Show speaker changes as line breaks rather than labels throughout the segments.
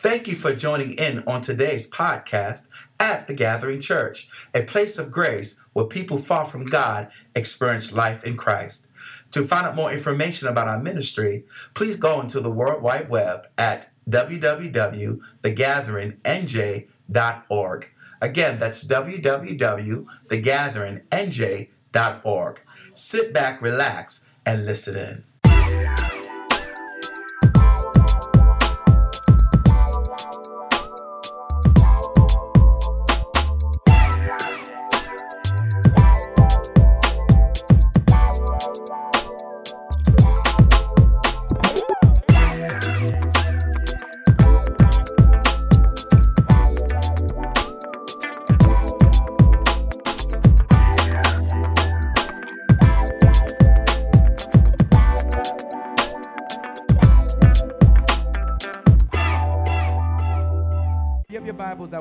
Thank you for joining in on today's podcast at the Gathering Church, a place of grace where people far from God experience life in Christ. To find out more information about our ministry, please go into the World Wide Web at www.thegatheringnj.org. Again, that's www.thegatheringnj.org. Sit back, relax, and listen in.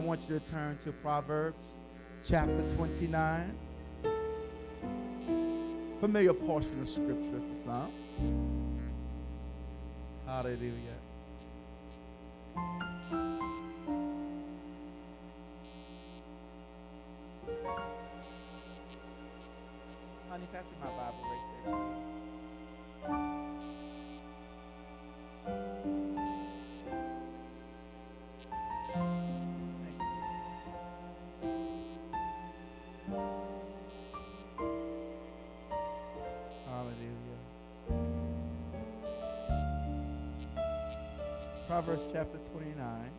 Want you to turn to Proverbs chapter 29. Familiar portion of scripture for some. Hallelujah. Honey, I see my Bible right there? Proverbs chapter 29.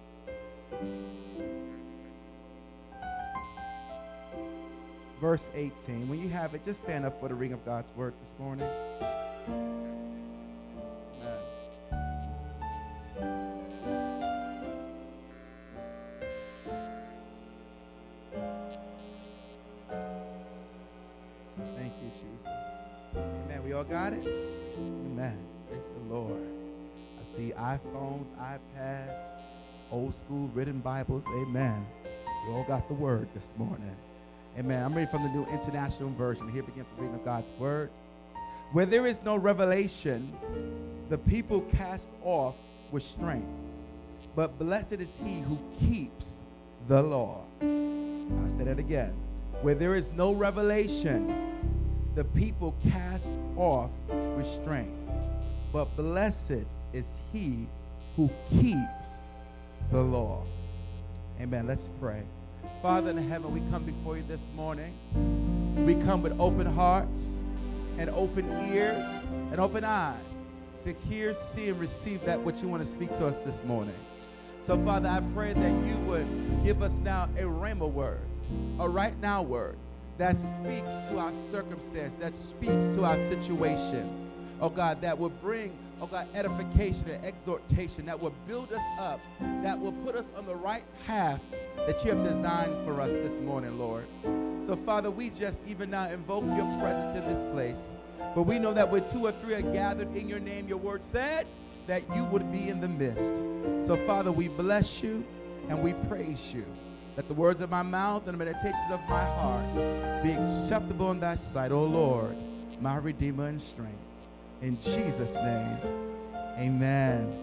Verse 18. When you have it, just stand up for the reading of God's word this morning. Written Bibles. Amen. We all got the word this morning. Amen. I'm reading from the New International Version. Here begins the reading of God's word. Where there is no revelation, the people cast off with strength. But blessed is he who keeps the law. I'll say that again. Where there is no revelation, the people cast off restraint. But blessed is he who keeps the law. Amen. Let's pray. Father in heaven, we come before you this morning. We come with open hearts and open ears and open eyes to hear, see, and receive that which you want to speak to us this morning. So, Father, I pray that you would give us now a rhema word, a right now word that speaks to our circumstance, that speaks to our situation. Oh God, that would bring, oh God, edification and exhortation, that will build us up, that will put us on the right path that you have designed for us this morning, Lord. So, Father, we just even now invoke your presence in this place. But we know that when two or three are gathered in your name, your word said that you would be in the midst. So, Father, we bless you and we praise you. Let the words of my mouth and the meditations of my heart be acceptable in thy sight, O Lord, my Redeemer and strength. In Jesus' name, amen.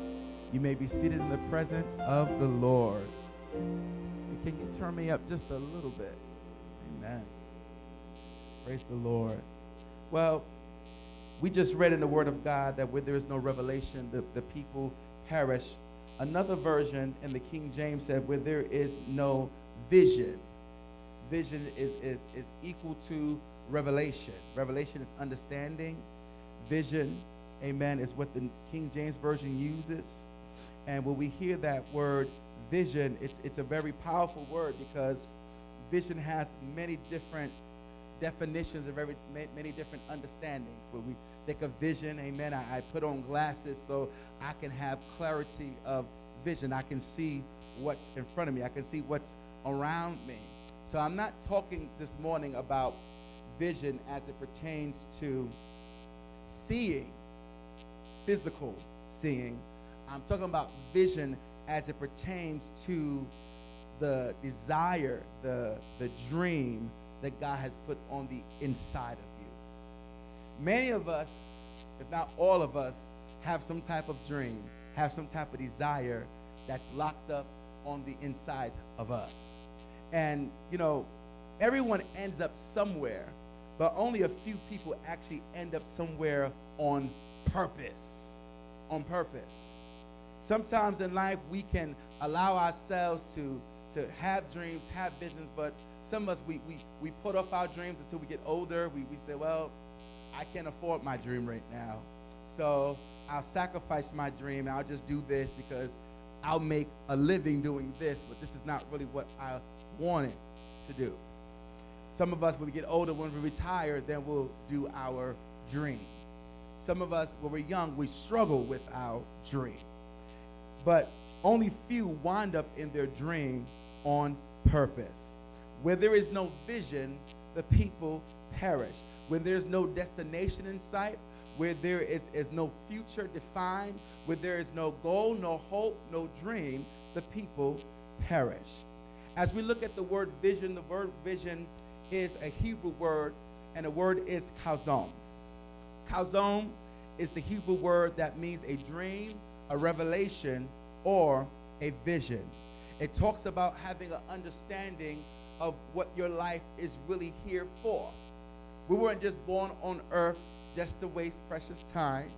You may be seated in the presence of the Lord. Can you turn me up just a little bit? Amen. Praise the Lord. Well, we just read in the Word of God that where there is no revelation, the, the people perish. Another version in the King James said, where there is no vision, vision is, is, is equal to revelation. Revelation is understanding. Vision, amen, is what the King James Version uses. And when we hear that word vision, it's, it's a very powerful word because vision has many different definitions and very many different understandings. When we think of vision, amen, I, I put on glasses so I can have clarity of vision. I can see what's in front of me. I can see what's around me. So I'm not talking this morning about vision as it pertains to seeing, physical seeing. I'm talking about vision as it pertains to the desire, the, the dream that God has put on the inside of you. Many of us, if not all of us, have some type of dream, have some type of desire that's locked up on the inside of us. And, you know, everyone ends up somewhere, but only a few people actually end up somewhere on purpose. On purpose. Sometimes in life, we can allow ourselves to, to have dreams, have visions, but some of us, we, we, we put off our dreams until we get older. We, we say, well, I can't afford my dream right now. So I'll sacrifice my dream. I'll just do this because I'll make a living doing this, but this is not really what I wanted to do. Some of us, when we get older, when we retire, then we'll do our dream. Some of us, when we're young, we struggle with our dream. But only few wind up in their dream on purpose. Where there is no vision, the people perish. When there's no destination in sight, where there is, is no future defined, where there is no goal, no hope, no dream, the people perish. As we look at the word vision, the word vision is a Hebrew word, and the word is chazown. Chazown is the Hebrew word that means a dream, a revelation, or a vision. It talks about having an understanding of what your life is really here for. We weren't just born on earth just to waste precious time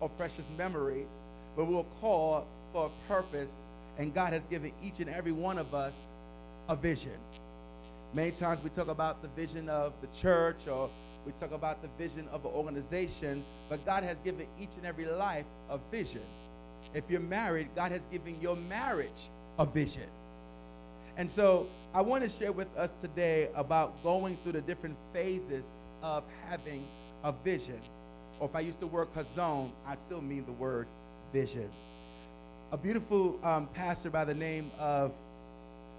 or precious memories, but we were called for a purpose, and God has given each and every one of us a vision. Many times we talk about the vision of the church or we talk about the vision of an organization, but God has given each and every life a vision. If you're married, God has given your marriage a vision. And so I want to share with us today about going through the different phases of having a vision. Or if I used the word chazown, I still mean the word vision. A beautiful um, pastor by the name of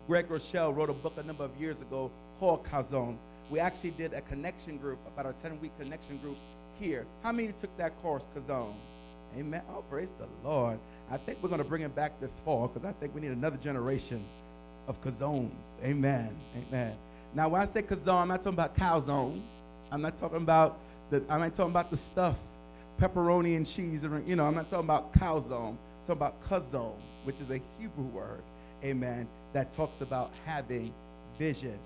Craig Groeschel wrote a book a number of years ago called Chazown. We actually did a connection group, about a 10 week connection group here. How many took that course, Chazown? Amen. Oh, praise the Lord. I think we're going to bring it back this fall because I think we need another generation of chazowns. Amen. Amen. Now, when I say chazown, I'm not talking about calzone. I'm not talking about the, I'm not talking about the stuff, pepperoni and cheese. You know, I'm not talking about calzone. I'm talking about chazown, which is a Hebrew word. Amen. That talks about having vision.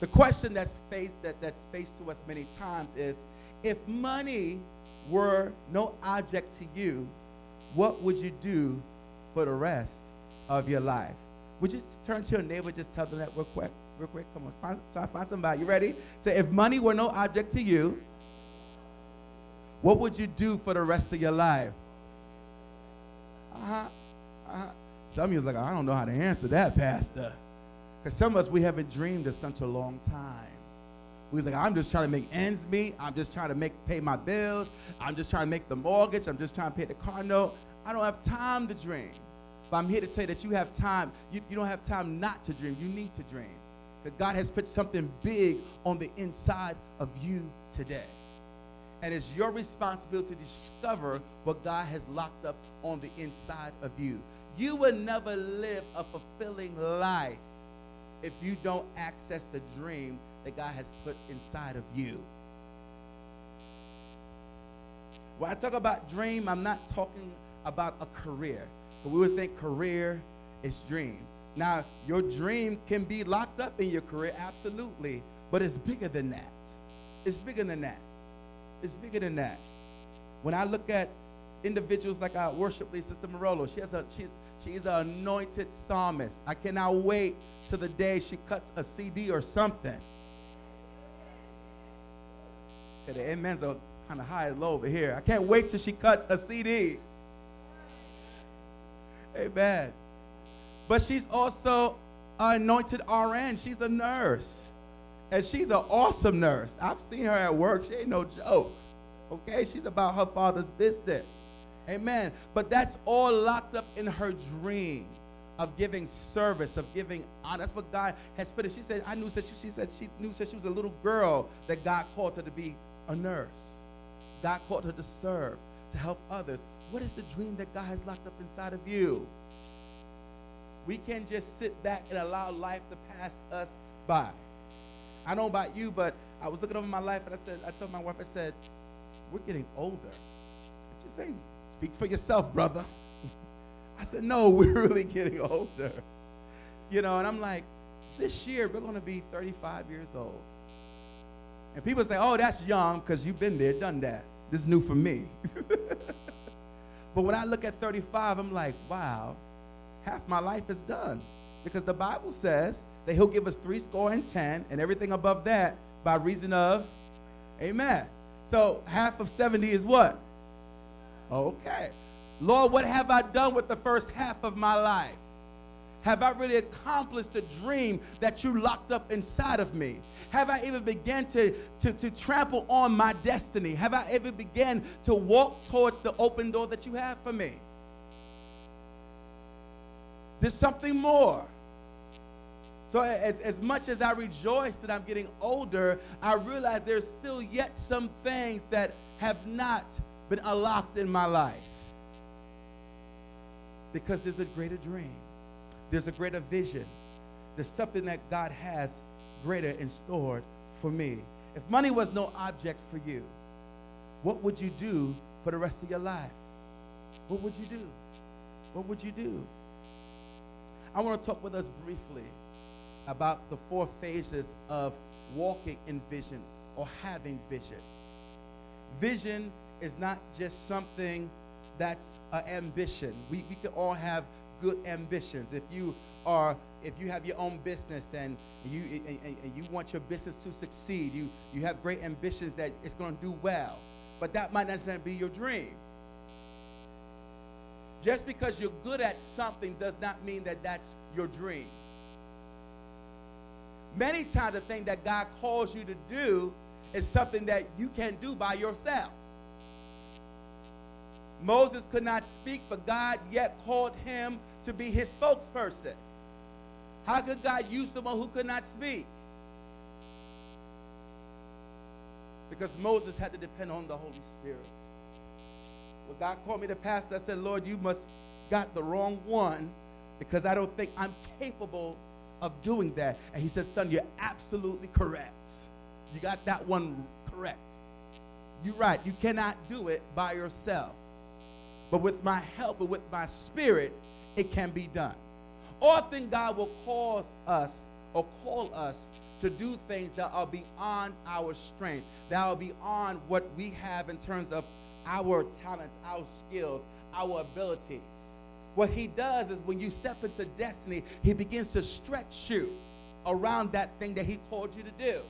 The question that's faced that, that's faced to us many times is if money were no object to you, what would you do for the rest of your life? Would you turn to your neighbor, just tell them that real quick, real quick? Come on, find, try find somebody. You ready? Say, if money were no object to you, what would you do for the rest of your life? Uh-huh. Uh-huh. Some of you like, I don't know how to answer that, Pastor. Because some of us, we haven't dreamed in such a long time. We was like, I'm just trying to make ends meet. I'm just trying to make pay my bills. I'm just trying to make the mortgage. I'm just trying to pay the car note. I don't have time to dream. But I'm here to tell you that you have time. You, you don't have time not to dream. You need to dream. That God has put something big on the inside of you today. And it's your responsibility to discover what God has locked up on the inside of you. You will never live a fulfilling life if you don't access the dream that God has put inside of you. When I talk about dream, I'm not talking about a career. But we would think career is dream. Now, your dream can be locked up in your career, absolutely, but it's bigger than that. It's bigger than that. It's bigger than that. When I look at individuals like our worship leader, Sister Morello, she has a, she's, she's an anointed psalmist. I cannot wait to the day she cuts a CD or something. Okay, the amens are kind of high and low over here. I can't wait till she cuts a CD. Amen. But she's also an anointed RN. She's a nurse. And she's an awesome nurse. I've seen her at work. She ain't no joke. Okay? She's about her father's business. Amen. But that's all locked up in her dream of giving service, of giving honor. That's what God has put it. She said, I knew that she, she said she knew that she was a little girl that God called her to be a nurse. God called her to serve, to help others. What is the dream that God has locked up inside of you? We can't just sit back and allow life to pass us by. I know about you, but I was looking over my life and I said, I told my wife, I said, we're getting older. She say, speak for yourself, brother. I said, no, we're really getting older. You know, and I'm like, this year we're going to be 35 years old. And people say, oh, that's young because you've been there, done that. This is new for me. but when I look at 35, I'm like, wow, half my life is done. Because the Bible says that he'll give us three score and ten, and everything above that by reason of, amen. So half of 70 is what? Okay. Lord, what have I done with the first half of my life? Have I really accomplished the dream that you locked up inside of me? Have I ever began to, to, to trample on my destiny? Have I ever begun to walk towards the open door that you have for me? There's something more. So, as, as much as I rejoice that I'm getting older, I realize there's still yet some things that have not been unlocked in my life. Because there's a greater dream, there's a greater vision, there's something that God has greater in store for me. If money was no object for you, what would you do for the rest of your life? What would you do? What would you do? I want to talk with us briefly about the four phases of walking in vision or having vision. Vision is not just something that's an ambition. We, we can all have good ambitions. If you are, if you have your own business and you and, and you want your business to succeed, you you have great ambitions that it's going to do well, but that might not necessarily be your dream. Just because you're good at something does not mean that that's your dream. Many times, the thing that God calls you to do is something that you can do by yourself. Moses could not speak, but God yet called him to be his spokesperson. How could God use someone who could not speak? Because Moses had to depend on the Holy Spirit. When God called me to pastor, I said, Lord, you must got the wrong one because I don't think I'm capable of doing that. And he said, Son, you're absolutely correct. You got that one correct. You're right. You cannot do it by yourself. But with my help and with my spirit, it can be done. Often God will cause us or call us to do things that are beyond our strength, that are beyond what we have in terms of our talents, our skills, our abilities. What he does is when you step into destiny, he begins to stretch you around that thing that he called you to do.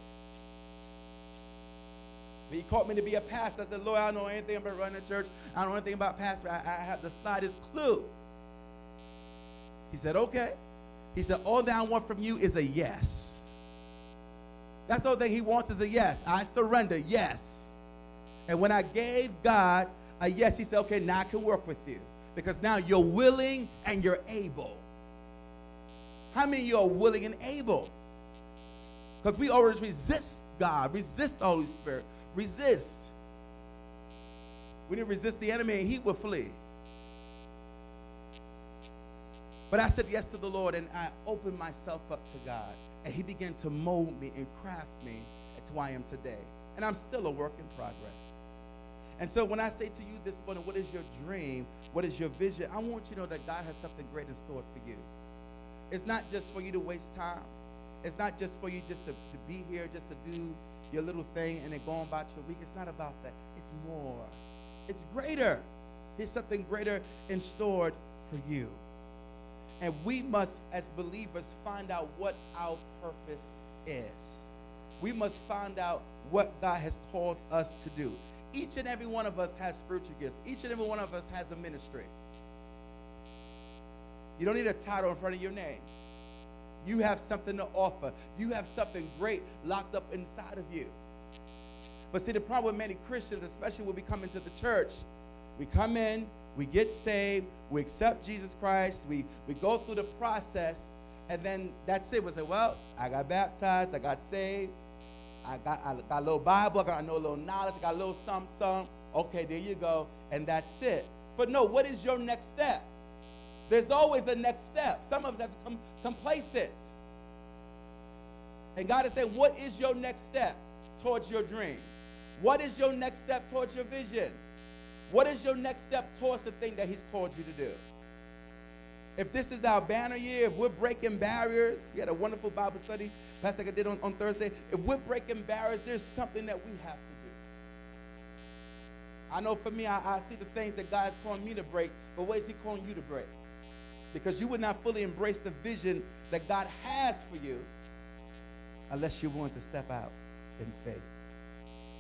He called me to be a pastor, I said, Lord, I don't know anything about running a church. I don't know anything about pastor. I, I have the slightest clue. He said, okay. He said, all that I want from you is a yes. That's all that he wants is a yes. I surrender, yes. And when I gave God a yes, he said, okay, now I can work with you because now you're willing and you're able. How many of you are willing and able? Because we always resist God, resist the Holy Spirit, resist. We to resist the enemy and he will flee. But I said yes to the Lord and I opened myself up to God. And he began to mold me and craft me to who I am today. And I'm still a work in progress. And so when I say to you this morning, what is your dream? What is your vision? I want you to know that God has something great in store for you. It's not just for you to waste time. It's not just for you just to, to be here, just to do your little thing and then go on about your week. It's not about that. It's more. It's greater. There's something greater in store for you. And we must, as believers, find out what our purpose is. We must find out what God has called us to do each and every one of us has spiritual gifts. Each and every one of us has a ministry. You don't need a title in front of your name. You have something to offer. You have something great locked up inside of you. But see, the problem with many Christians, especially when we come into the church, we come in, we get saved, we accept Jesus Christ, we, we go through the process, and then that's it. We say, well, I got baptized, I got saved, I got, I got a little Bible, I got a little knowledge, I got a little some, some. Okay, there you go. And that's it. But no, what is your next step? There's always a next step. Some of us have become complacent. And God is saying, what is your next step towards your dream? What is your next step towards your vision? What is your next step towards the thing that He's called you to do? If this is our banner year, if we're breaking barriers, we had a wonderful Bible study Pastor I did on, on Thursday. If we're breaking barriers, there's something that we have to do. I know for me, I, I see the things that God's calling me to break, but what is He calling you to break? Because you would not fully embrace the vision that God has for you unless you're willing to step out in faith.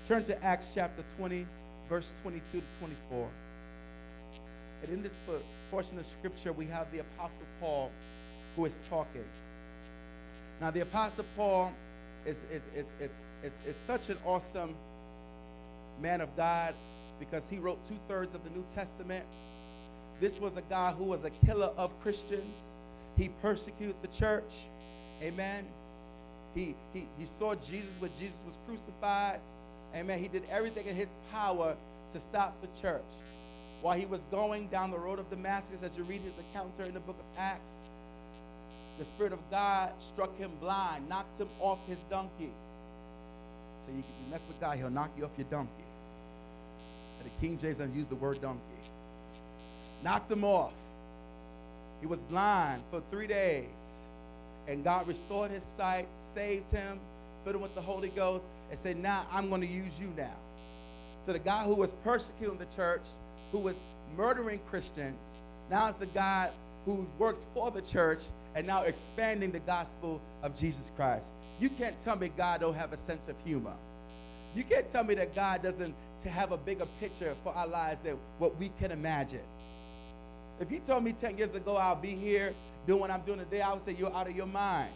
Turn to Acts chapter 20, verse 22 to 24. And in this portion of scripture, we have the Apostle Paul who is talking. Now, the Apostle Paul is, is, is, is, is, is such an awesome man of God because he wrote two thirds of the New Testament. This was a guy who was a killer of Christians. He persecuted the church. Amen. He, he, he saw Jesus when Jesus was crucified. Amen. He did everything in his power to stop the church. While he was going down the road of Damascus, as you read his account in the book of Acts, the Spirit of God struck him blind, knocked him off his donkey. So you, you mess with God, he'll knock you off your donkey. And the King James doesn't use the word donkey. Knocked him off. He was blind for three days. And God restored his sight, saved him, filled him with the Holy Ghost, and said, Now I'm going to use you now. So the guy who was persecuting the church, who was murdering Christians, now is the guy who works for the church and now expanding the gospel of Jesus Christ. You can't tell me God don't have a sense of humor. You can't tell me that God doesn't have a bigger picture for our lives than what we can imagine. If you told me 10 years ago I'll be here doing what I'm doing today, I would say you're out of your mind.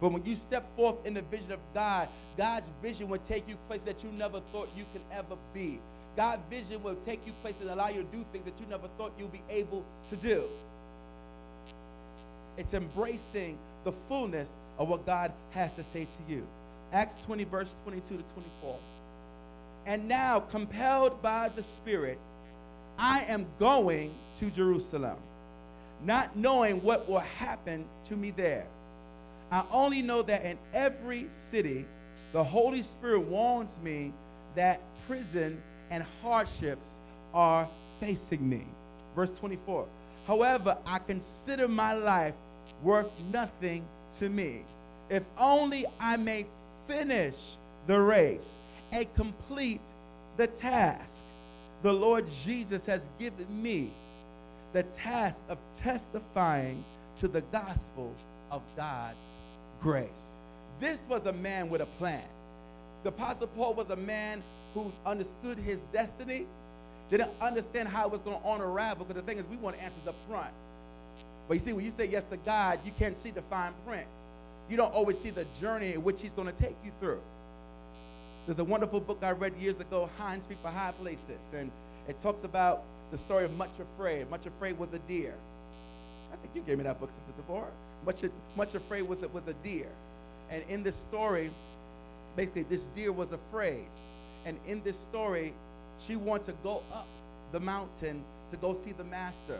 But when you step forth in the vision of God, God's vision will take you places that you never thought you could ever be. God's vision will take you places and allow you to do things that you never thought you'd be able to do. It's embracing the fullness of what God has to say to you. Acts 20, verse 22 to 24. And now, compelled by the Spirit, I am going to Jerusalem, not knowing what will happen to me there. I only know that in every city, the Holy Spirit warns me that prison and hardships are facing me. Verse 24. However, I consider my life worth nothing to me. If only I may finish the race and complete the task the Lord Jesus has given me the task of testifying to the gospel of God's grace. This was a man with a plan. The Apostle Paul was a man who understood his destiny, didn't understand how it was going to unravel, because the thing is, we want answers up front. But you see, when you say yes to God, you can't see the fine print. You don't always see the journey in which He's going to take you through. There's a wonderful book I read years ago, Hinds Feet for High Places, and it talks about the story of Much Afraid. Much Afraid was a deer. I think you gave me that book, Sister Deborah. Much, much Afraid was a, was a deer. And in this story, basically, this deer was afraid. And in this story, she wanted to go up the mountain to go see the master.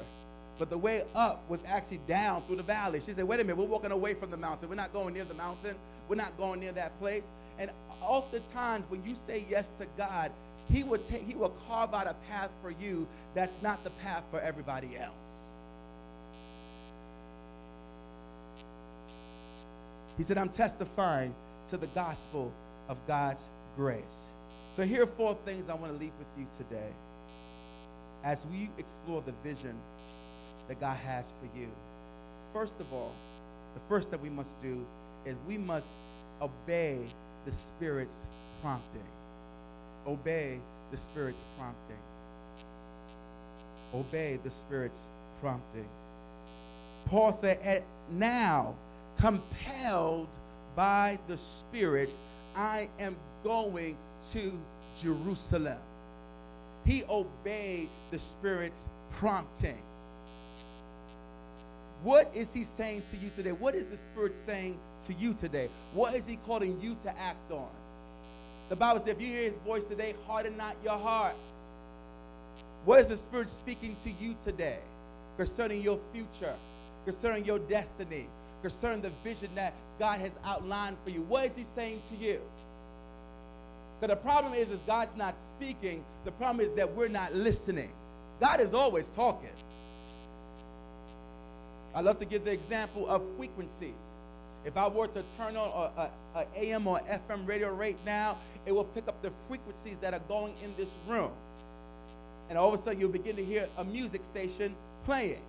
But the way up was actually down through the valley. She said, wait a minute, we're walking away from the mountain. We're not going near the mountain. We're not going near that place. And oftentimes when you say yes to God, he will take he will carve out a path for you that's not the path for everybody else. He said, I'm testifying to the gospel of God's grace. So here are four things I want to leave with you today as we explore the vision that God has for you. First of all, the first that we must do is we must obey the Spirit's prompting. Obey the Spirit's prompting. Obey the Spirit's prompting. Paul said, now, compelled by the Spirit, I am going to Jerusalem. He obeyed the Spirit's prompting. What is he saying to you today? What is the Spirit saying to you today? What is he calling you to act on? The Bible says, if you hear his voice today, harden not your hearts. What is the Spirit speaking to you today concerning your future, concerning your destiny, concerning the vision that God has outlined for you? What is he saying to you? Because the problem is, is God's not speaking. The problem is that we're not listening. God is always talking. I love to give the example of frequencies. If I were to turn on a, AM or FM radio right now, it will pick up the frequencies that are going in this room. And all of a sudden, you'll begin to hear a music station playing.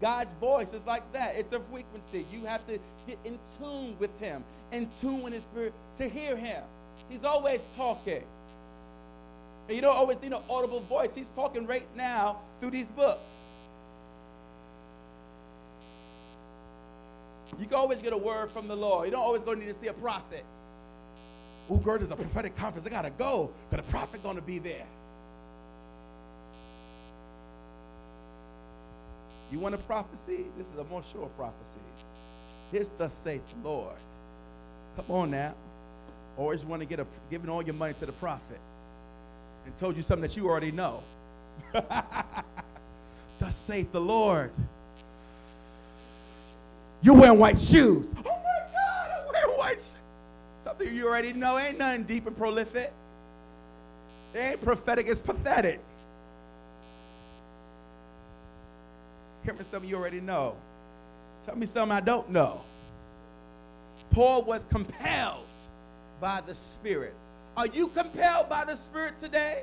God's voice is like that. It's a frequency. You have to get in tune with Him, in tune with His Spirit to hear Him. He's always talking. And you don't always need an audible voice. He's talking right now through these books. You can always get a word from the Lord. You don't always go need to see a prophet. Oh, girl, there's a prophetic conference. I gotta go, because the prophet gonna be there. You want a prophecy? This is a more sure prophecy. Here's thus saith the Lord. Come on now. Always want to get a giving all your money to the prophet and told you something that you already know. thus saith the Lord. You're wearing white shoes. Oh my God, I'm wearing white shoes. Something you already know. Ain't nothing deep and prolific. It ain't prophetic, it's pathetic. Hear me something you already know. Tell me something I don't know. Paul was compelled by the Spirit. Are you compelled by the Spirit today?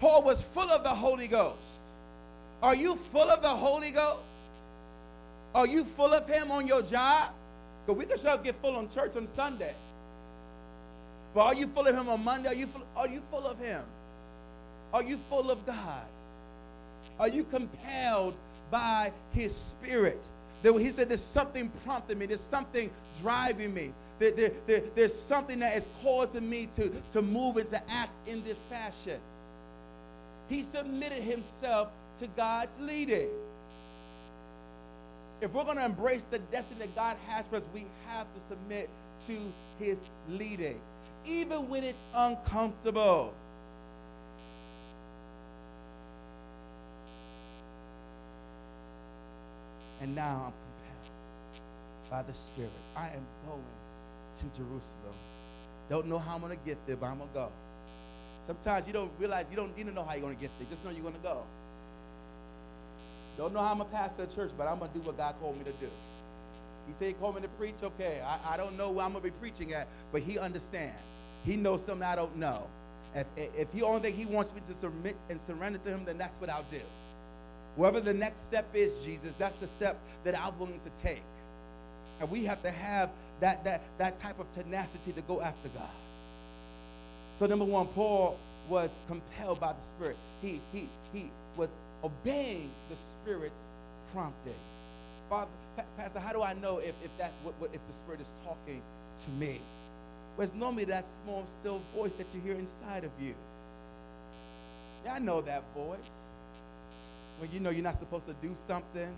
Paul was full of the Holy Ghost. Are you full of the Holy Ghost? Are you full of Him on your job? Because we can sure get full on church on Sunday. But are you full of Him on Monday? Are you full, are you full of Him? Are you full of God? Are you compelled by His Spirit? That he said, There's something prompting me, there's something driving me. There, there, there, there's something that is causing me to, to move and to act in this fashion. He submitted himself to God's leading. If we're going to embrace the destiny that God has for us, we have to submit to his leading, even when it's uncomfortable. And now I'm compelled by the Spirit. I am going to Jerusalem. Don't know how I'm going to get there, but I'm going to go. Sometimes you don't realize, you don't need to know how you're going to get there. Just know you're going to go. Don't know how I'm going to pastor a church, but I'm going to do what God called me to do. He said he called me to preach. Okay, I, I don't know where I'm going to be preaching at, but he understands. He knows something I don't know. If, if he only thing he wants me to submit and surrender to him, then that's what I'll do. Whatever the next step is, Jesus, that's the step that I'm willing to take. And we have to have that, that, that type of tenacity to go after God. So, number one, Paul was compelled by the Spirit. He, he, he was obeying the Spirit's prompting. Father, Pastor, how do I know if, if, that, what, what, if the Spirit is talking to me? Well, it's normally that small, still voice that you hear inside of you. Yeah, I know that voice when you know you're not supposed to do something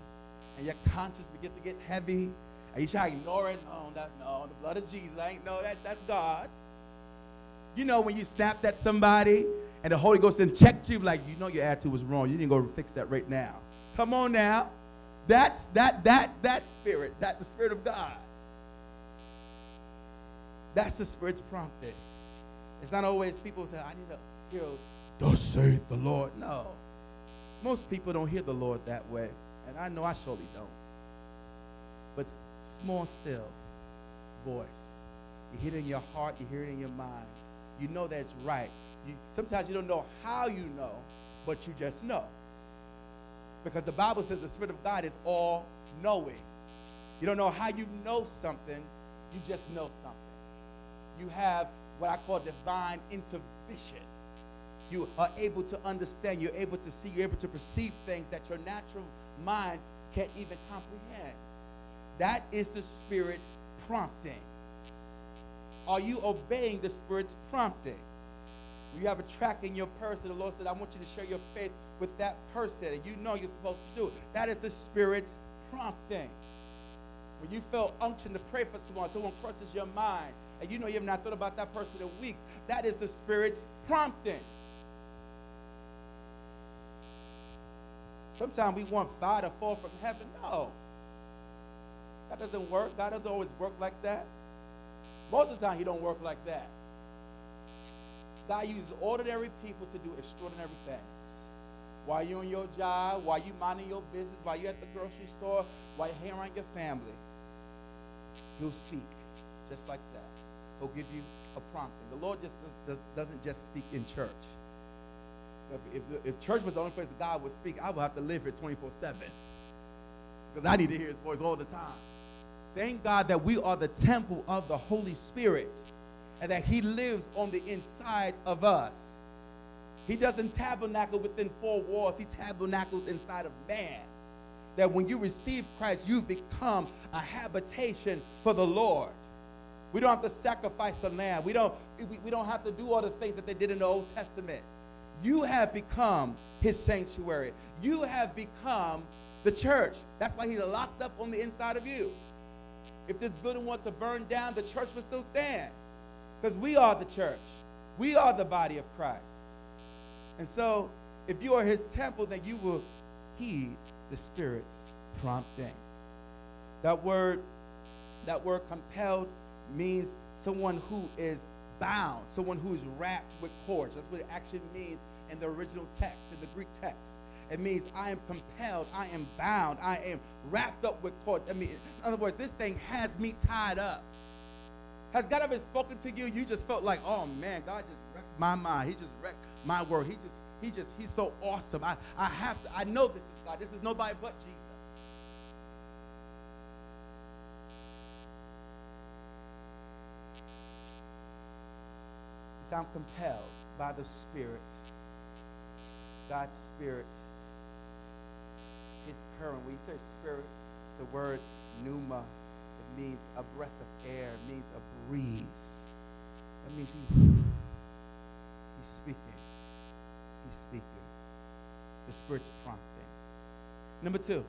and your conscience begins to get heavy and you try to ignore it. Oh, no, that, no, the blood of Jesus. I ain't know that. That's God. You know when you snapped at somebody and the Holy Ghost and checked you, like you know your attitude was wrong. You didn't go fix that right now. Come on now. That's that that that spirit, that the spirit of God. That's the spirit's prompting. It's not always people say, I need to hear, thus saith the Lord. No. Most people don't hear the Lord that way. And I know I surely don't. But small, still voice. You hear it in your heart, you hear it in your mind. You know that it's right. You, sometimes you don't know how you know, but you just know. Because the Bible says the Spirit of God is all knowing. You don't know how you know something, you just know something. You have what I call divine intuition you are able to understand, you're able to see, you're able to perceive things that your natural mind can't even comprehend. That is the Spirit's prompting. Are you obeying the Spirit's prompting? You have a track in your purse, and the Lord said, I want you to share your faith with that person, and you know you're supposed to do it. That is the Spirit's prompting. When you feel unction to pray for someone, someone crosses your mind, and you know you have not thought about that person in weeks, that is the Spirit's prompting. Sometimes we want fire to fall from heaven. No. That doesn't work. God doesn't always work like that. Most of the time, He don't work like that. God uses ordinary people to do extraordinary things. while you're on your job, while you're minding your business, while you're at the grocery store, while you're here around your family. He'll speak just like that. He'll give you a prompting. The Lord just does, does, not just speak in church. If, if, if, church was the only place God would speak, I would have to live here 24 7 because I need to hear his voice all the time. Thank God that we are the temple of the Holy Spirit and that he lives on the inside of us. He doesn't tabernacle within four walls, he tabernacles inside of man. That when you receive Christ, you've become a habitation for the Lord. We don't have to sacrifice the lamb. We don't, we, we don't have to do all the things that they did in the Old Testament. You have become his sanctuary. You have become the church. That's why he's locked up on the inside of you. If this building wants to burn down, the church will still stand. Because we are the church. We are the body of Christ. And so, if you are his temple, then you will heed the Spirit's prompting. That word, that word compelled means someone who is bound, someone who is wrapped with cords. That's what it actually means in the original text, in the Greek text. It means I am compelled, I am bound, I am wrapped up with cords. I mean, in other words, this thing has me tied up. Has God ever spoken to you? You just felt like, oh man, God just wrecked my mind. He just wrecked my world. He just, he just, he's so awesome. I, I have to, I know this is God. This is nobody but Jesus. He I'm compelled by the Spirit, God's Spirit, His current. When you say Spirit, it's the word pneuma. Means a breath of air. Means a breeze. That means he, he's speaking. He's speaking. The Spirit's prompting. Number two,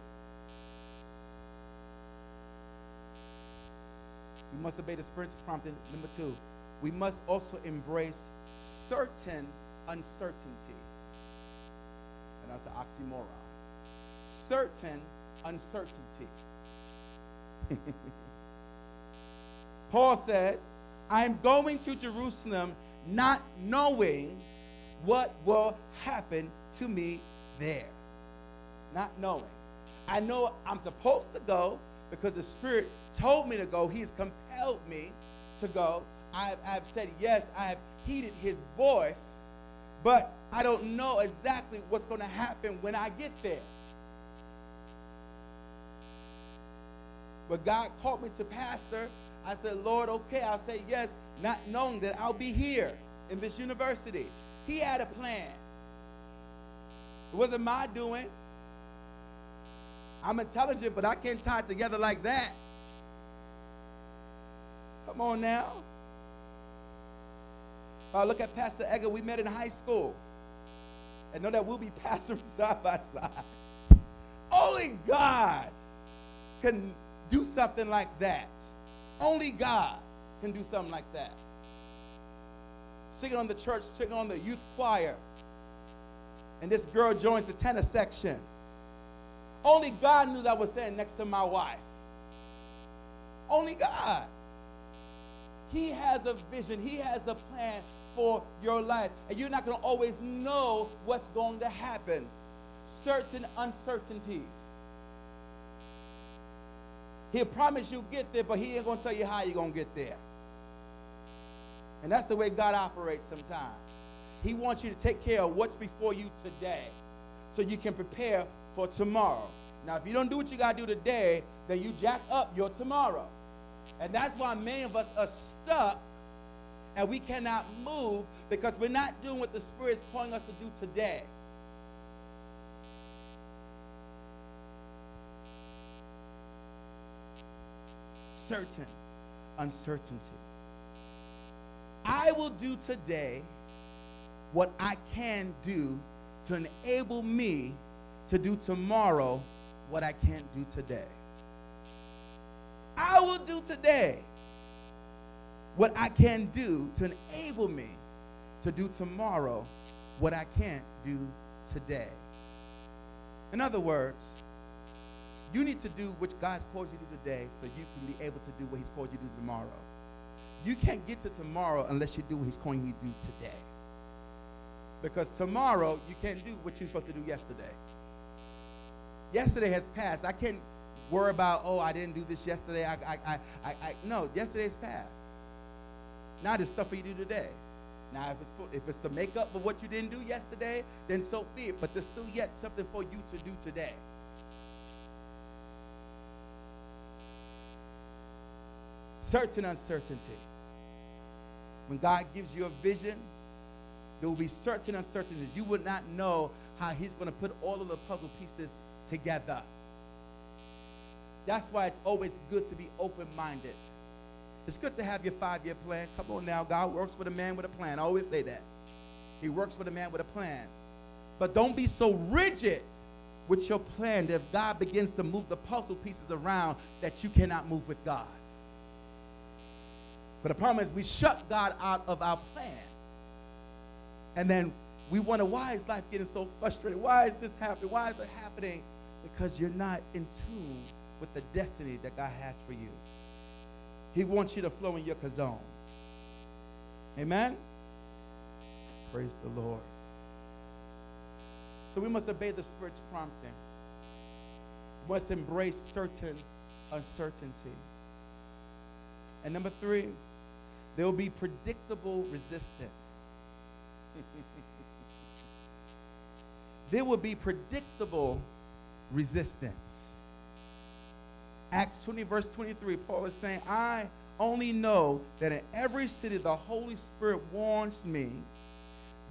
we must obey the Spirit's prompting. Number two, we must also embrace certain uncertainty. And that's an oxymoron. Certain uncertainty. Paul said, I'm going to Jerusalem not knowing what will happen to me there. Not knowing. I know I'm supposed to go because the Spirit told me to go. He has compelled me to go. I've, I've said yes. I have heeded His voice, but I don't know exactly what's going to happen when I get there. But God called me to pastor. I said, Lord, okay, I'll say yes, not knowing that I'll be here in this university. He had a plan. It wasn't my doing. I'm intelligent, but I can't tie it together like that. Come on now. I look at Pastor Edgar, we met in high school. And know that we'll be pastoring side by side. Only God can do something like that. Only God can do something like that. Singing on the church, singing on the youth choir. And this girl joins the tenor section. Only God knew that I was standing next to my wife. Only God. He has a vision, He has a plan for your life. And you're not going to always know what's going to happen. Certain uncertainties. He'll promise you get there, but he ain't to tell you how you're to get there. And that's the way God operates sometimes. He wants you to take care of what's before you today so you can prepare for tomorrow. Now, if you don't do what you got to do today, then you jack up your tomorrow. And that's why many of us are stuck and we cannot move because we're not doing what the Spirit is calling us to do today. Certain uncertainty. I will do today what I can do to enable me to do tomorrow what I can't do today. I will do today what I can do to enable me to do tomorrow what I can't do today. In other words, you need to do what God's called you to do today so you can be able to do what He's called you to do tomorrow. You can't get to tomorrow unless you do what He's calling you to do today. Because tomorrow you can't do what you're supposed to do yesterday. Yesterday has passed. I can't worry about, oh, I didn't do this yesterday. I, I, I, I, I no, yesterday's passed. Now there's stuff for you to do today. Now, if it's if it's to make up for what you didn't do yesterday, then so be it. But there's still yet something for you to do today. Certain uncertainty. When God gives you a vision, there will be certain uncertainties. You would not know how He's going to put all of the puzzle pieces together. That's why it's always good to be open minded. It's good to have your five year plan. Come on now, God works with a man with a plan. I always say that. He works with a man with a plan. But don't be so rigid with your plan that if God begins to move the puzzle pieces around, that you cannot move with God. But the problem is we shut God out of our plan. And then we wonder, why is life getting so frustrated? Why is this happening? Why is it happening? Because you're not in tune with the destiny that God has for you. He wants you to flow in your chazown. Amen? Praise the Lord. So we must obey the Spirit's prompting. We must embrace certain uncertainty. And number three, there will be predictable resistance. there will be predictable resistance. Acts 20, verse 23, Paul is saying, I only know that in every city the Holy Spirit warns me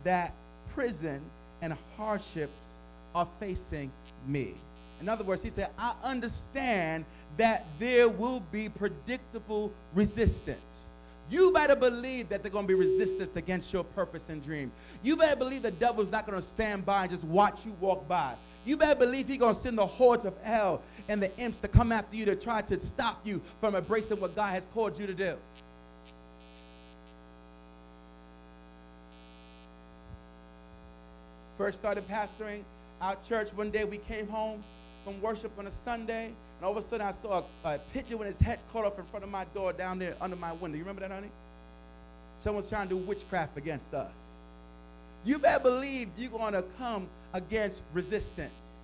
that prison and hardships are facing me. In other words, he said, I understand that there will be predictable resistance. You better believe that there's going to be resistance against your purpose and dream. You better believe the devil's not going to stand by and just watch you walk by. You better believe he's going to send the hordes of hell and the imps to come after you to try to stop you from embracing what God has called you to do. First started pastoring our church. One day we came home from worship on a Sunday, and all of a sudden I saw a, a pigeon with his head caught up in front of my door down there under my window. You remember that, honey? Someone's trying to do witchcraft against us. You better believe you're going to come against resistance.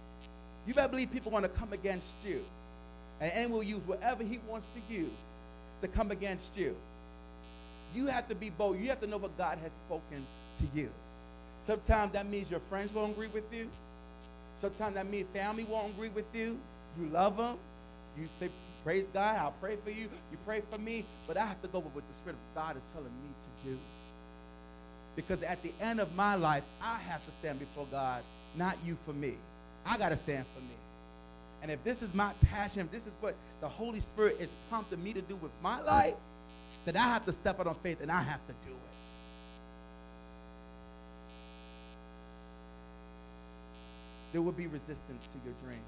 You better believe people want to come against you. And anyone will use whatever he wants to use to come against you. You have to be bold. You have to know what God has spoken to you. Sometimes that means your friends won't agree with you. Sometimes that means family won't agree with you. You love them. You say, Praise God, I'll pray for you. You pray for me. But I have to go with what the Spirit of God is telling me to do. Because at the end of my life, I have to stand before God, not you for me. I got to stand for me. And if this is my passion, if this is what the Holy Spirit is prompting me to do with my life, then I have to step out on faith and I have to do it. There will be resistance to your dream.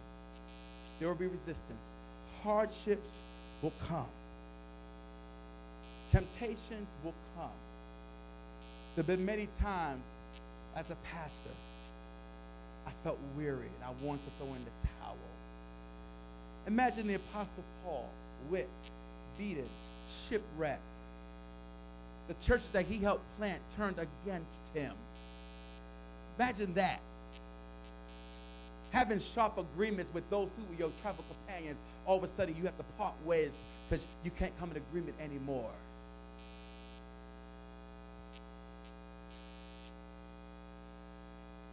There will be resistance. Hardships will come. Temptations will come. There have been many times as a pastor I felt weary and I wanted to throw in the towel. Imagine the Apostle Paul, whipped, beaten, shipwrecked. The churches that he helped plant turned against him. Imagine that. Having sharp agreements with those who were your travel companions, all of a sudden you have to part ways because you can't come in agreement anymore.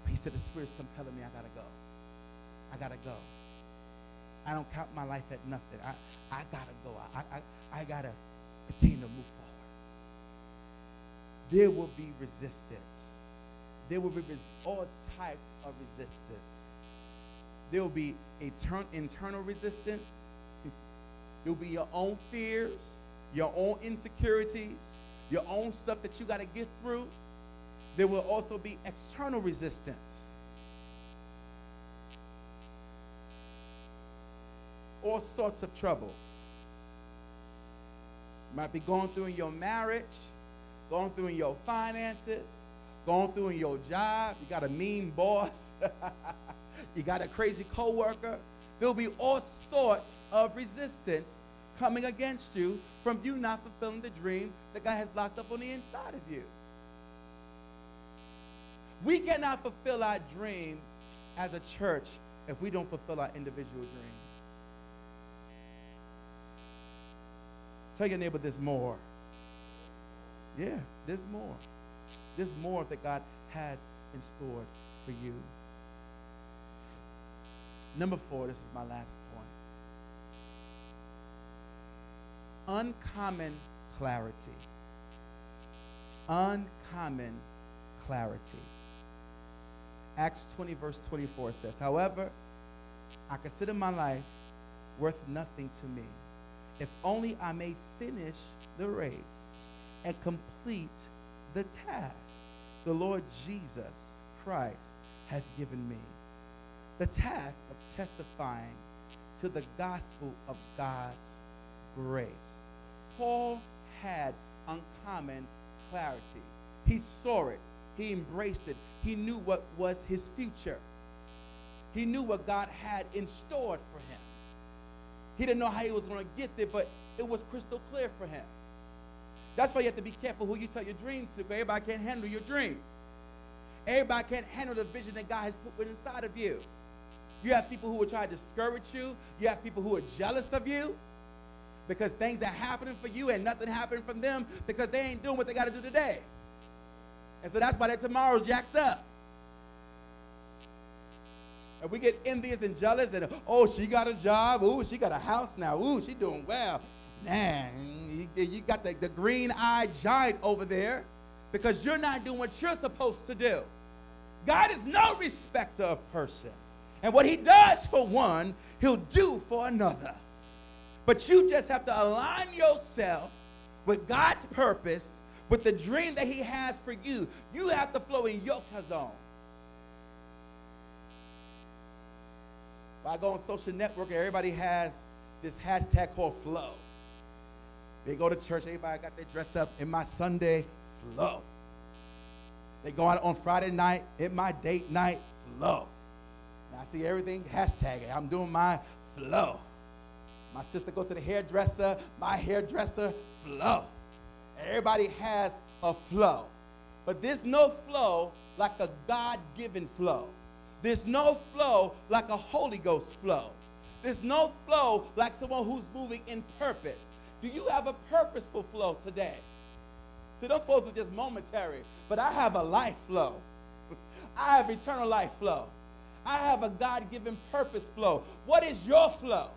He said, The Spirit's compelling me. I got to go. I got to go. I don't count my life at nothing. I, I got to go. I, I, I got to continue to move forward. There will be resistance. There will be res- all types of resistance. There will be intern- internal resistance. There will be your own fears, your own insecurities, your own stuff that you got to get through there will also be external resistance. All sorts of troubles. You might be going through in your marriage, going through in your finances, going through in your job. You got a mean boss. you got a crazy coworker. There'll be all sorts of resistance coming against you from you not fulfilling the dream that God has locked up on the inside of you. We cannot fulfill our dream as a church if we don't fulfill our individual dream. Tell your neighbor this more. Yeah, there's more. There's more that God has in store for you. Number four, this is my last point. Uncommon clarity. Uncommon clarity. Acts 20, verse 24 says, However, I consider my life worth nothing to me, if only I may finish the race and complete the task the Lord Jesus Christ has given me. The task of testifying to the gospel of God's grace. Paul had uncommon clarity. He saw it, he embraced it, he knew what was his future. He knew what God had in store for him. He didn't know how he was going to get there, but it was crystal clear for him. That's why you have to be careful who you tell your dream to, everybody can't handle your dream. Everybody can't handle the vision that God has put inside of you. You have people who will try to discourage you. You have people who are jealous of you because things are happening for you and nothing happening from them because they ain't doing what they got to do today. And so that's why their tomorrow's jacked up. And we get envious and jealous and, oh, she got a job. Ooh, she got a house now. Ooh, she doing well. Man, you, you got the, the green-eyed giant over there because you're not doing what you're supposed to do. God is no respecter of person. And what he does for one, he'll do for another. But you just have to align yourself with God's purpose, with the dream that he has for you. You have to flow in your zone. I go on social network, and everybody has this hashtag called flow. They go to church, everybody got their dress up in my Sunday flow. They go out on Friday night, in my date night flow. I see everything hashtag. it. I'm doing my flow. My sister go to the hairdresser, my hairdresser flow. Everybody has a flow. But there's no flow like a God-given flow. There's no flow like a Holy Ghost flow. There's no flow like someone who's moving in purpose. Do you have a purposeful flow today? See, those flows are just momentary, but I have a life flow. I have eternal life flow. I have a God given purpose flow. What is your flow?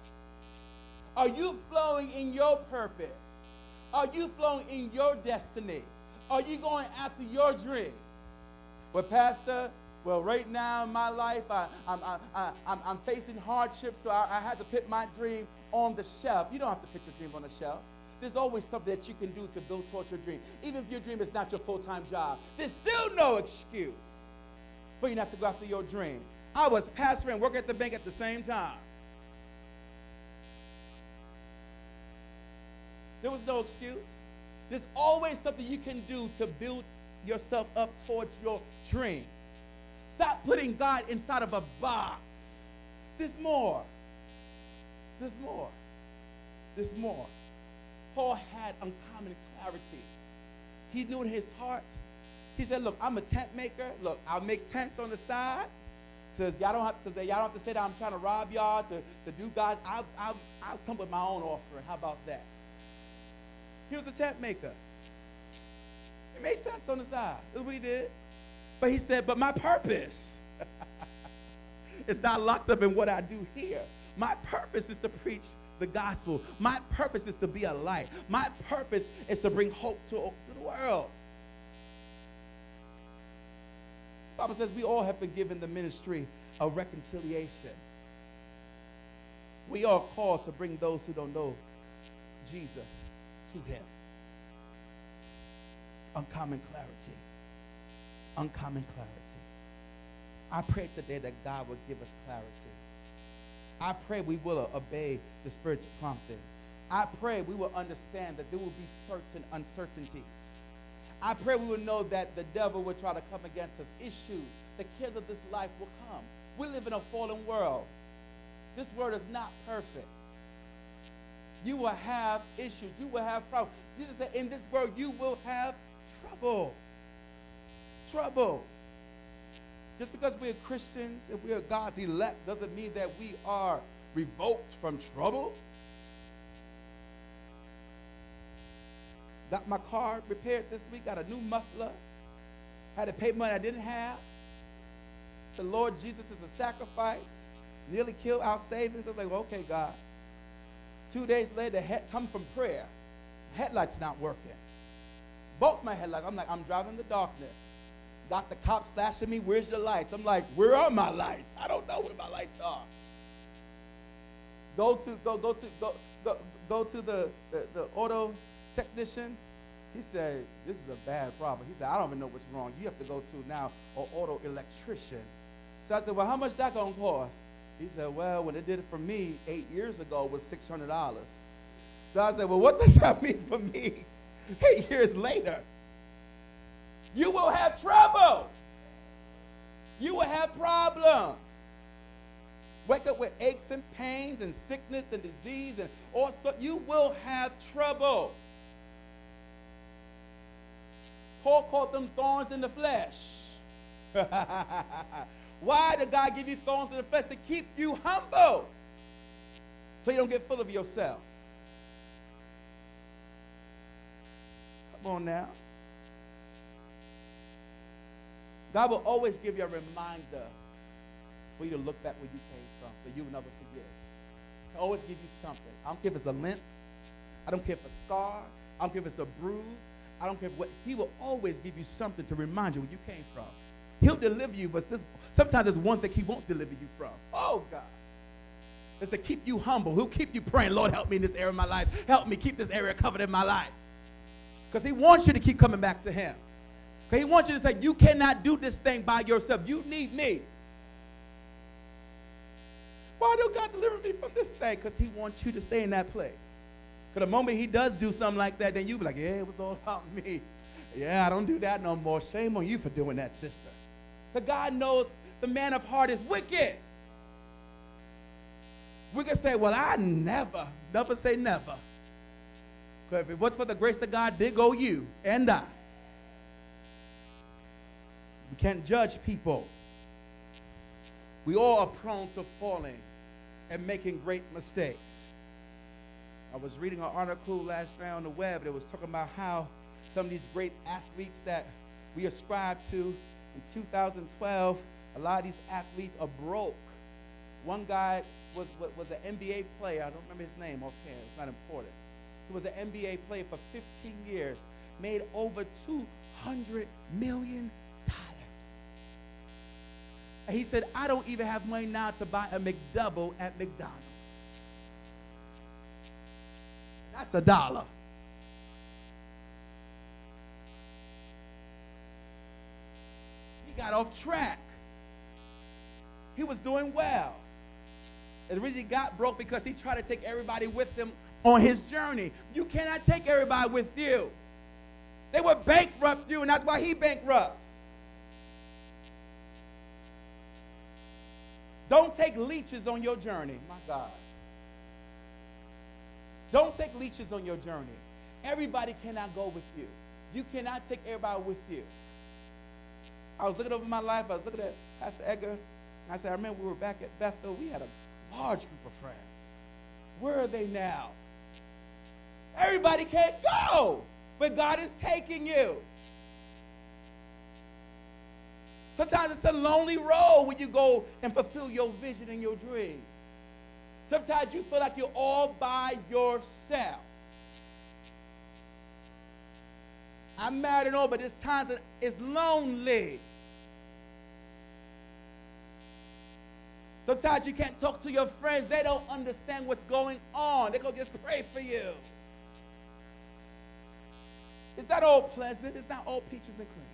Are you flowing in your purpose? Are you flowing in your destiny? Are you going after your dream? Well, Pastor, well, right now in my life, I, am I, I, I'm facing hardship, so I, I had to put my dream on the shelf. You don't have to put your dream on the shelf. There's always something that you can do to build towards your dream. Even if your dream is not your full time job, there's still no excuse for you not to go after your dream. I was pastor and work at the bank at the same time. There was no excuse. There's always something you can do to build yourself up towards your dream. Stop putting God inside of a box. There's more. There's more. There's more. Paul had uncommon clarity. He knew in his heart. He said, Look, I'm a tent maker. Look, I'll make tents on the side. Says y'all don't have because y'all don't have to say that I'm trying to rob y'all to, to do God. I'll, I'll, I'll come with my own offering. How about that? He was a tent maker. He made tents on the side. That's what he did. But he said, but my purpose is not locked up in what I do here. My purpose is to preach the gospel. My purpose is to be a light. My purpose is to bring hope to, to the world. Bible says we all have been given the ministry of reconciliation. We are called to bring those who don't know Jesus to him. Uncommon clarity. Uncommon clarity. I pray today that God will give us clarity. I pray we will obey the Spirit's prompting. I pray we will understand that there will be certain uncertainties. I pray we will know that the devil will try to come against us. Issues, the cares of this life will come. We live in a fallen world. This world is not perfect. You will have issues. You will have problems. Jesus said, in this world, you will have trouble. Trouble. Just because we're Christians and we are God's elect doesn't mean that we are revoked from trouble. Got my car repaired this week, got a new muffler, had to pay money I didn't have. Said, Lord Jesus is a sacrifice. Nearly killed our savings. I was like, well, okay, God. Two days later, head, come from prayer. Headlights not working. Both my headlights. I'm like, I'm driving the darkness. Got the cops flashing me, where's your lights? I'm like, where are my lights? I don't know where my lights are. Go to go go to go go, go to the, the, the auto technician. He said, This is a bad problem. He said, I don't even know what's wrong. You have to go to now an auto electrician. So I said, Well, how much that gonna cost? He said, Well, when it did it for me eight years ago, was six hundred dollars. So I said, Well, what does that mean for me eight years later? You will have trouble. You will have problems. Wake up with aches and pains and sickness and disease and all sorts. You will have trouble. Paul called them thorns in the flesh. Why did God give you thorns in the flesh? To keep you humble. So you don't get full of yourself. Come on now. God will always give you a reminder for you to look back where you came from so you will never forget. He'll always give you something. I don't care if it's a limp. I don't care if it's a scar. I don't care if it's a bruise. I don't care what. He will always give you something to remind you where you came from. He'll deliver you, but this, sometimes there's one thing he won't deliver you from. Oh, God. It's to keep you humble. He'll keep you praying, Lord, help me in this area of my life. Help me keep this area covered in my life. Because he wants you to keep coming back to him. He wants you to say, you cannot do this thing by yourself. You need me. Why don't God deliver me from this thing? Because he wants you to stay in that place. Because the moment he does do something like that, then you be like, yeah, it was all about me. Yeah, I don't do that no more. Shame on you for doing that, sister. But God knows the man of heart is wicked. We can say, well, I never, never say never. Because if it was for the grace of God, did go you and I. We can't judge people. We all are prone to falling and making great mistakes. I was reading an article last night on the web that was talking about how some of these great athletes that we ascribe to in 2012, a lot of these athletes are broke. One guy was, was, was an NBA player. I don't remember his name offhand. It's not important. He was an NBA player for 15 years, made over $200 million. And he said, I don't even have money now to buy a McDouble at McDonald's. That's a dollar. He got off track. He was doing well. And the reason he got broke because he tried to take everybody with him on his journey. You cannot take everybody with you. They would bankrupt you, and that's why he bankrupt. Don't take leeches on your journey. My God. Don't take leeches on your journey. Everybody cannot go with you. You cannot take everybody with you. I was looking over my life. I was looking at Pastor Edgar. I said, I remember we were back at Bethel. We had a large group of friends. Where are they now? Everybody can't go, but God is taking you. Sometimes it's a lonely road when you go and fulfill your vision and your dream. Sometimes you feel like you're all by yourself. I'm mad and all, but there's times that it's lonely. Sometimes you can't talk to your friends. They don't understand what's going on. They're going to just pray for you. It's not all pleasant. It's not all peaches and cream.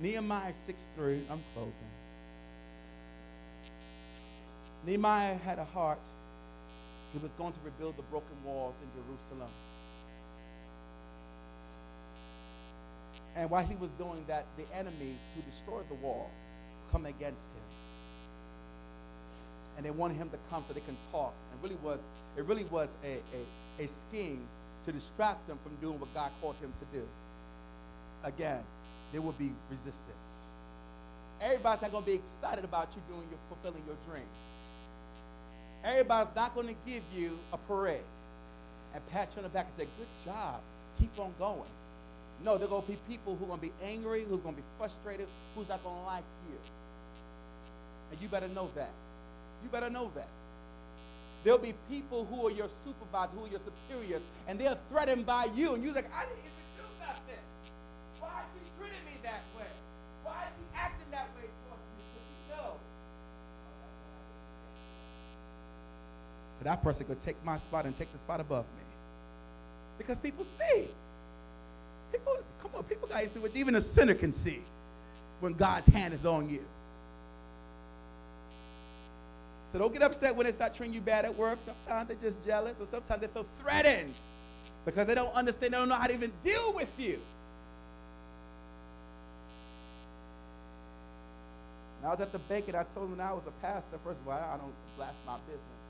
Nehemiah 6 3, I'm closing. Nehemiah had a heart. He was going to rebuild the broken walls in Jerusalem. And while he was doing that, the enemies who destroyed the walls come against him. And they wanted him to come so they can talk. And really was, it really was a, a, a scheme to distract him from doing what God called him to do. again, there will be resistance. Everybody's not going to be excited about you doing your fulfilling your dream. Everybody's not going to give you a parade and pat you on the back and say, "Good job, keep on going." No, there are going to be people who are going to be angry, who's going to be frustrated, who's not going to like you. And you better know that. You better know that. There'll be people who are your supervisors, who are your superiors, and they're threatened by you, and you're like, I didn't even do nothing. Why is he treating me that way? Why is he acting that way towards me? Because he knows. But that person could take my spot and take the spot above me. Because people see. People, come on, people got intuition. Even a sinner can see when God's hand is on you. So don't get upset when they start treating you bad at work. Sometimes they're just jealous, or sometimes they feel threatened because they don't understand, they don't know how to even deal with you. I was at the bank and I told them I was a pastor. First of all, I don't blast my business.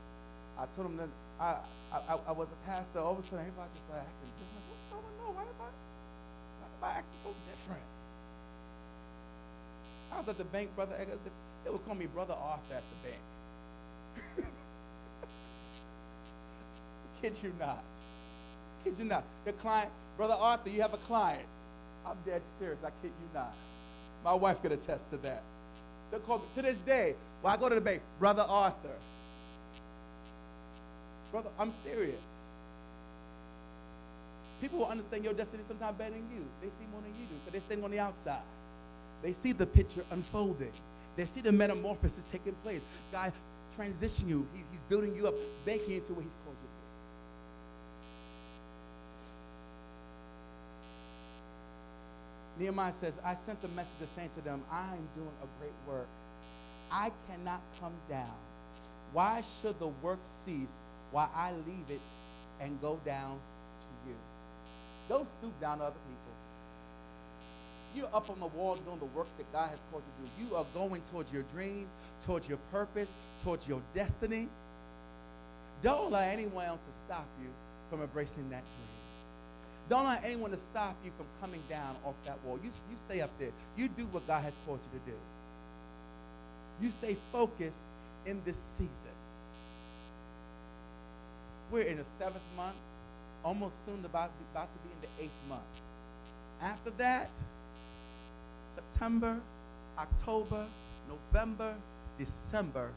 I told them that I, I, I was a pastor. All of a sudden, everybody just like acting different. What's going on? Why I, why I acting so different? I was at the bank, brother. They would call me Brother Arthur at the bank. Kid you not. Kid you not. Your client, Brother Arthur, you have a client. I'm dead serious. I kid you not. My wife could attest to that. They call me to this day. When I go to the bank, Brother Arthur. Brother, I'm serious. People will understand your destiny sometimes better than you. They see more than you do because they're staying on the outside. They see the picture unfolding. They see the metamorphosis taking place. God, transition you. He, he's building you up, making you into what he's called you to be. Nehemiah says, I sent the messenger saying to them, I'm doing a great work. I cannot come down. Why should the work cease while I leave it and go down to you? Don't stoop down to other people. You're up on the wall doing the work that God has called you to do. You are going towards your dream, towards your purpose, towards your destiny. Don't allow anyone else to stop you from embracing that dream. Don't allow anyone to stop you from coming down off that wall. You, you stay up there. You do what God has called you to do. You stay focused in this season. We're in the seventh month, almost soon about, about to be in the eighth month. After that, September, October, November, December,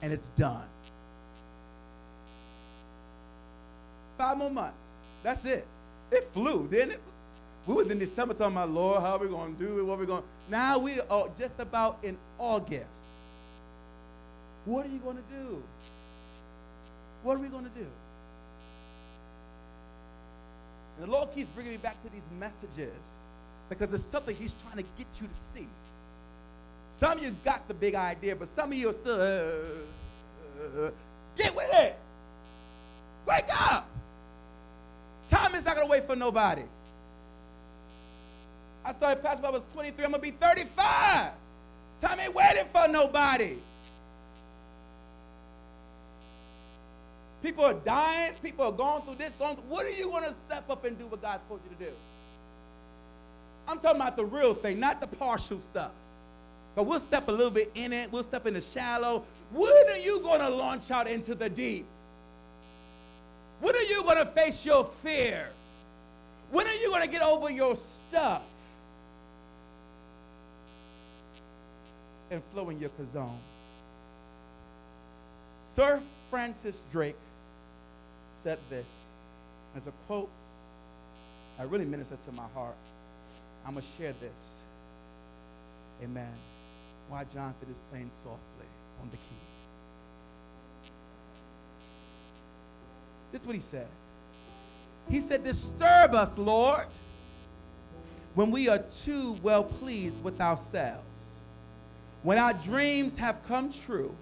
and it's done. Five more months. That's it. It flew, didn't it? We was in December talking about, Lord, how are we going to do it? What are we going Now we are just about in August. What are you going to do? What are we going to do? And the Lord keeps bringing me back to these messages because it's something he's trying to get you to see. Some of you got the big idea, but some of you are still, uh, uh, get with it. Wake up. Time is not going to wait for nobody. I started pastor when I was 23. I'm going to be 35. Time ain't waiting for nobody. People are dying. People are going through this, going through. What are you going to step up and do what God's called you to do? I'm talking about the real thing, not the partial stuff. But we'll step a little bit in it. We'll step in the shallow. When are you going to launch out into the deep? When are you going to face your fears? When are you going to get over your stuff? And flow in your chazown. Sir Francis Drake said this as a quote I really ministered to my heart. I'm going to share this. Amen. Why Jonathan is playing softly on the keys. This is what he said. He said, Disturb us, Lord, when we are too well pleased with ourselves. When our dreams have come true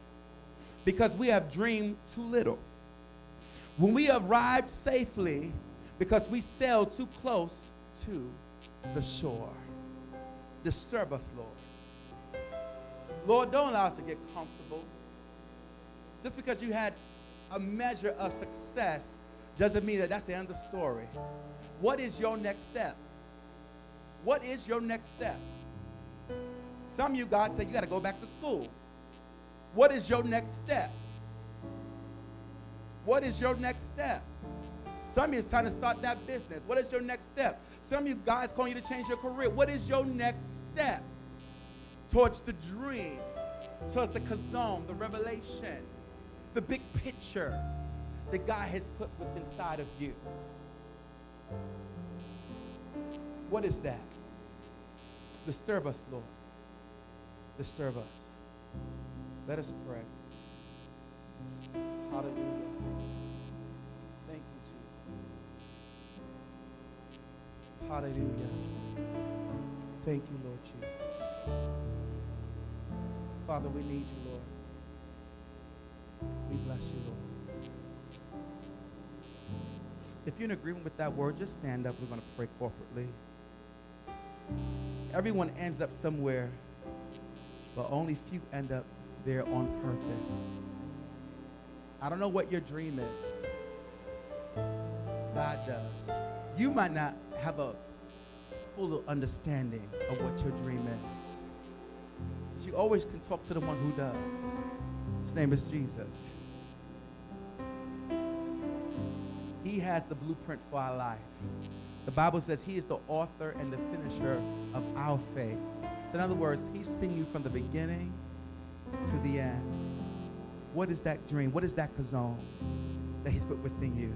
because we have dreamed too little. When we arrived safely because we sailed too close to the shore. Disturb us, Lord. Lord, don't allow us to get comfortable. Just because you had a measure of success doesn't mean that that's the end of the story. What is your next step? What is your next step? Some of you guys say you got to go back to school. What is your next step? What is your next step? Some of you it's time to start that business. What is your next step? Some of you guys calling you to change your career. What is your next step towards the dream, towards the chazown, the revelation, the big picture that God has put within inside of you? What is that? Disturb us, Lord. Disturb us. Let us pray. Hallelujah. Hallelujah. Thank you, Lord Jesus. Father, we need you, Lord. We bless you, Lord. If you're in agreement with that word, just stand up. We're going to pray corporately. Everyone ends up somewhere, but only few end up there on purpose. I don't know what your dream is. God does. You might not have a full understanding of what your dream is. You always can talk to the one who does. His name is Jesus. He has the blueprint for our life. The Bible says he is the author and the finisher of our faith. So in other words, he's seen you from the beginning to the end. What is that dream? What is that chazown that he's put within you?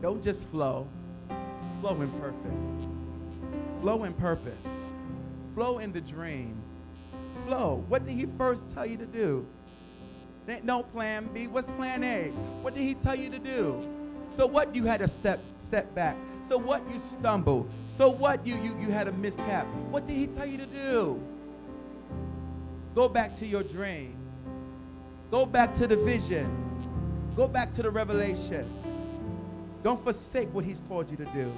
Don't just flow. Flow in purpose. Flow in purpose. Flow in the dream. Flow. What did he first tell you to do? No plan B. What's plan A? What did he tell you to do? So what you had a step step back. So what you stumbled. So what you you you had a mishap. What did he tell you to do? Go back to your dream. Go back to the vision. Go back to the revelation. Don't forsake what he's called you to do.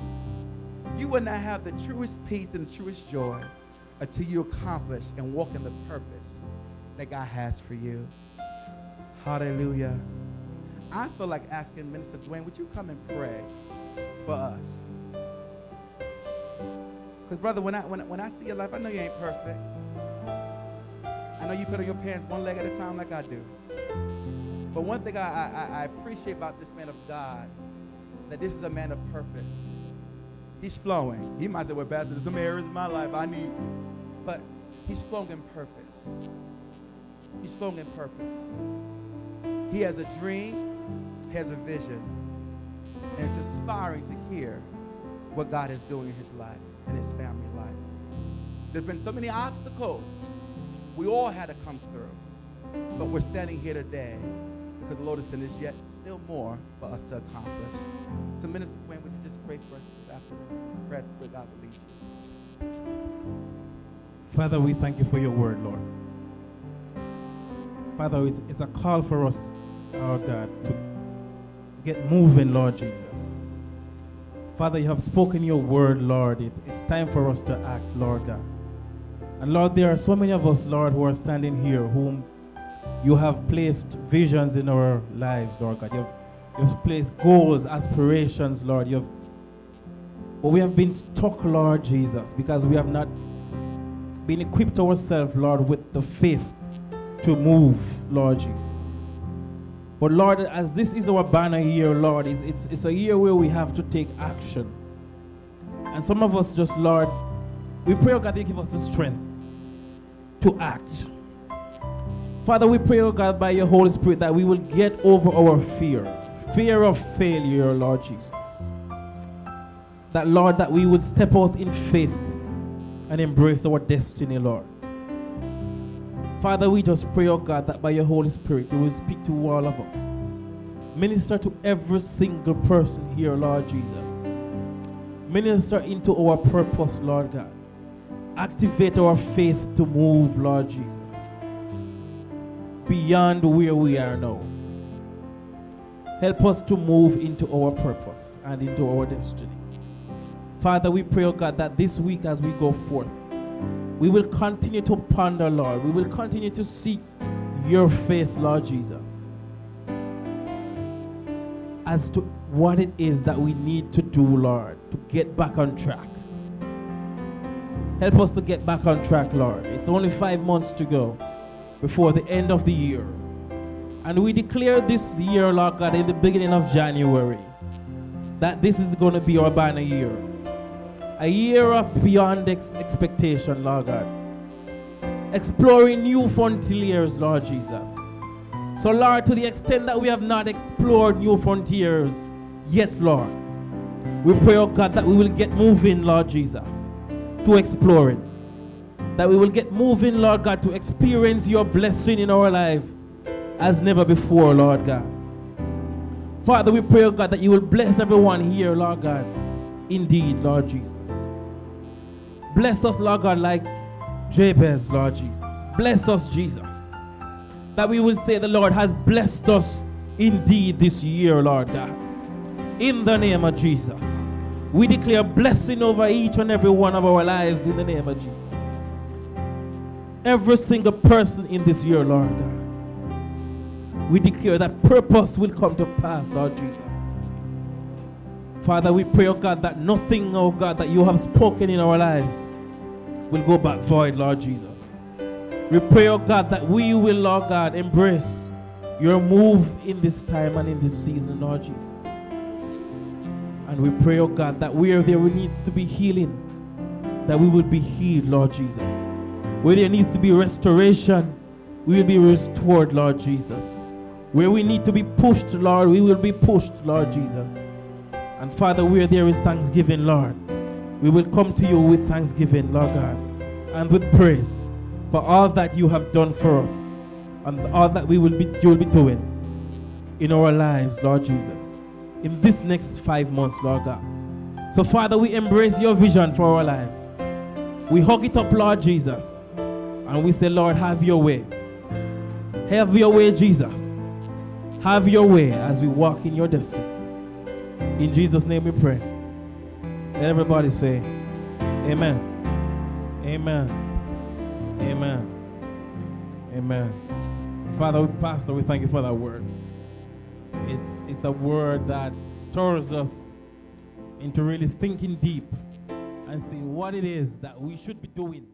You will not have the truest peace and the truest joy until you accomplish and walk in the purpose that God has for you. Hallelujah. I feel like asking Minister Dwayne, would you come and pray for us? Because, brother, when I, when, when I see your life, I know you ain't perfect. I know you put on your pants one leg at a time like I do. But one thing I, I, I appreciate about this man of God, that this is a man of purpose. He's flowing. He might say, well, Pastor, there's some areas in my life I need. But he's flowing in purpose. He's flowing in purpose. He has a dream, he has a vision, and it's inspiring to hear what God is doing in his life and his family life. There's been so many obstacles we all had to come through, but we're standing here today because the Lord has sent us yet still more for us to accomplish. So, Minister Wayne, would you just pray for us this afternoon? Pray where God will lead you.
Father, we thank you for your word, Lord. Father, it's, it's a call for us, our God, to get moving, Lord Jesus. Father, you have spoken your word, Lord. It, it's time for us to act, Lord God. And Lord, there are so many of us, Lord, who are standing here, whom you have placed visions in our lives, Lord God. You have, you have placed goals, aspirations, Lord. You have, but we have been stuck, Lord Jesus, because we have not been equipped ourselves, Lord, with the faith to move, Lord Jesus. But Lord, as this is our banner year, Lord, it's, it's, it's a year where we have to take action. And some of us just, Lord, we pray, oh God, you give us the strength to act. Father, we pray, oh God, by your Holy Spirit that we will get over our fear, fear of failure, Lord Jesus. That, Lord, that we would step out in faith and embrace our destiny, Lord. Father, we just pray, oh God, that by your Holy Spirit, you will speak to all of us. Minister to every single person here, Lord Jesus. Minister into our purpose, Lord God. Activate our faith to move, Lord Jesus, beyond where we are now. Help us to move into our purpose and into our destiny. Father, we pray, oh God, that this week as we go forth, we will continue to ponder, Lord. We will continue to seek your face, Lord Jesus, as to what it is that we need to do, Lord, to get back on track. Help us to get back on track, Lord. It's only five months to go before the end of the year. And we declare this year, Lord God, in the beginning of January, that this is going to be our banner year. A year of beyond ex- expectation, Lord God. Exploring new frontiers, Lord Jesus. So, Lord, to the extent that we have not explored new frontiers yet, Lord, we pray, oh God, that we will get moving, Lord Jesus, to exploring. That we will get moving, Lord God, to experience your blessing in our life as never before, Lord God. Father, we pray, oh God, that you will bless everyone here, Lord God. Indeed, Lord Jesus. Bless us, Lord God, like Jabez, Lord Jesus. Bless us, Jesus. That we will say the Lord has blessed us indeed this year, Lord God. In the name of Jesus. We declare blessing over each and every one of our lives in the name of Jesus. Every single person in this year, Lord We declare that purpose will come to pass, Lord Jesus. Father, we pray, oh God, that nothing, oh God, that you have spoken in our lives will go back void, Lord Jesus. We pray, oh God, that we will, Lord God, embrace your move in this time and in this season, Lord Jesus. And we pray, oh God, that where there needs to be healing, that we will be healed, Lord Jesus. Where there needs to be restoration, we will be restored, Lord Jesus. Where we need to be pushed, Lord, we will be pushed, Lord Jesus. And Father, where there is thanksgiving, Lord, we will come to you with thanksgiving, Lord God, and with praise for all that you have done for us and all that we will be you will be doing in our lives, Lord Jesus, in this next five months, Lord God. So, Father, we embrace your vision for our lives. We hug it up, Lord Jesus, and we say, Lord, have your way. Have your way, Jesus. Have your way as we walk in your destiny. In Jesus' name we pray. Let everybody say, Amen. Amen. Amen. Amen. Father, Pastor, we thank you for that word. It's, it's a word that stirs us into really thinking deep and seeing what it is that we should be doing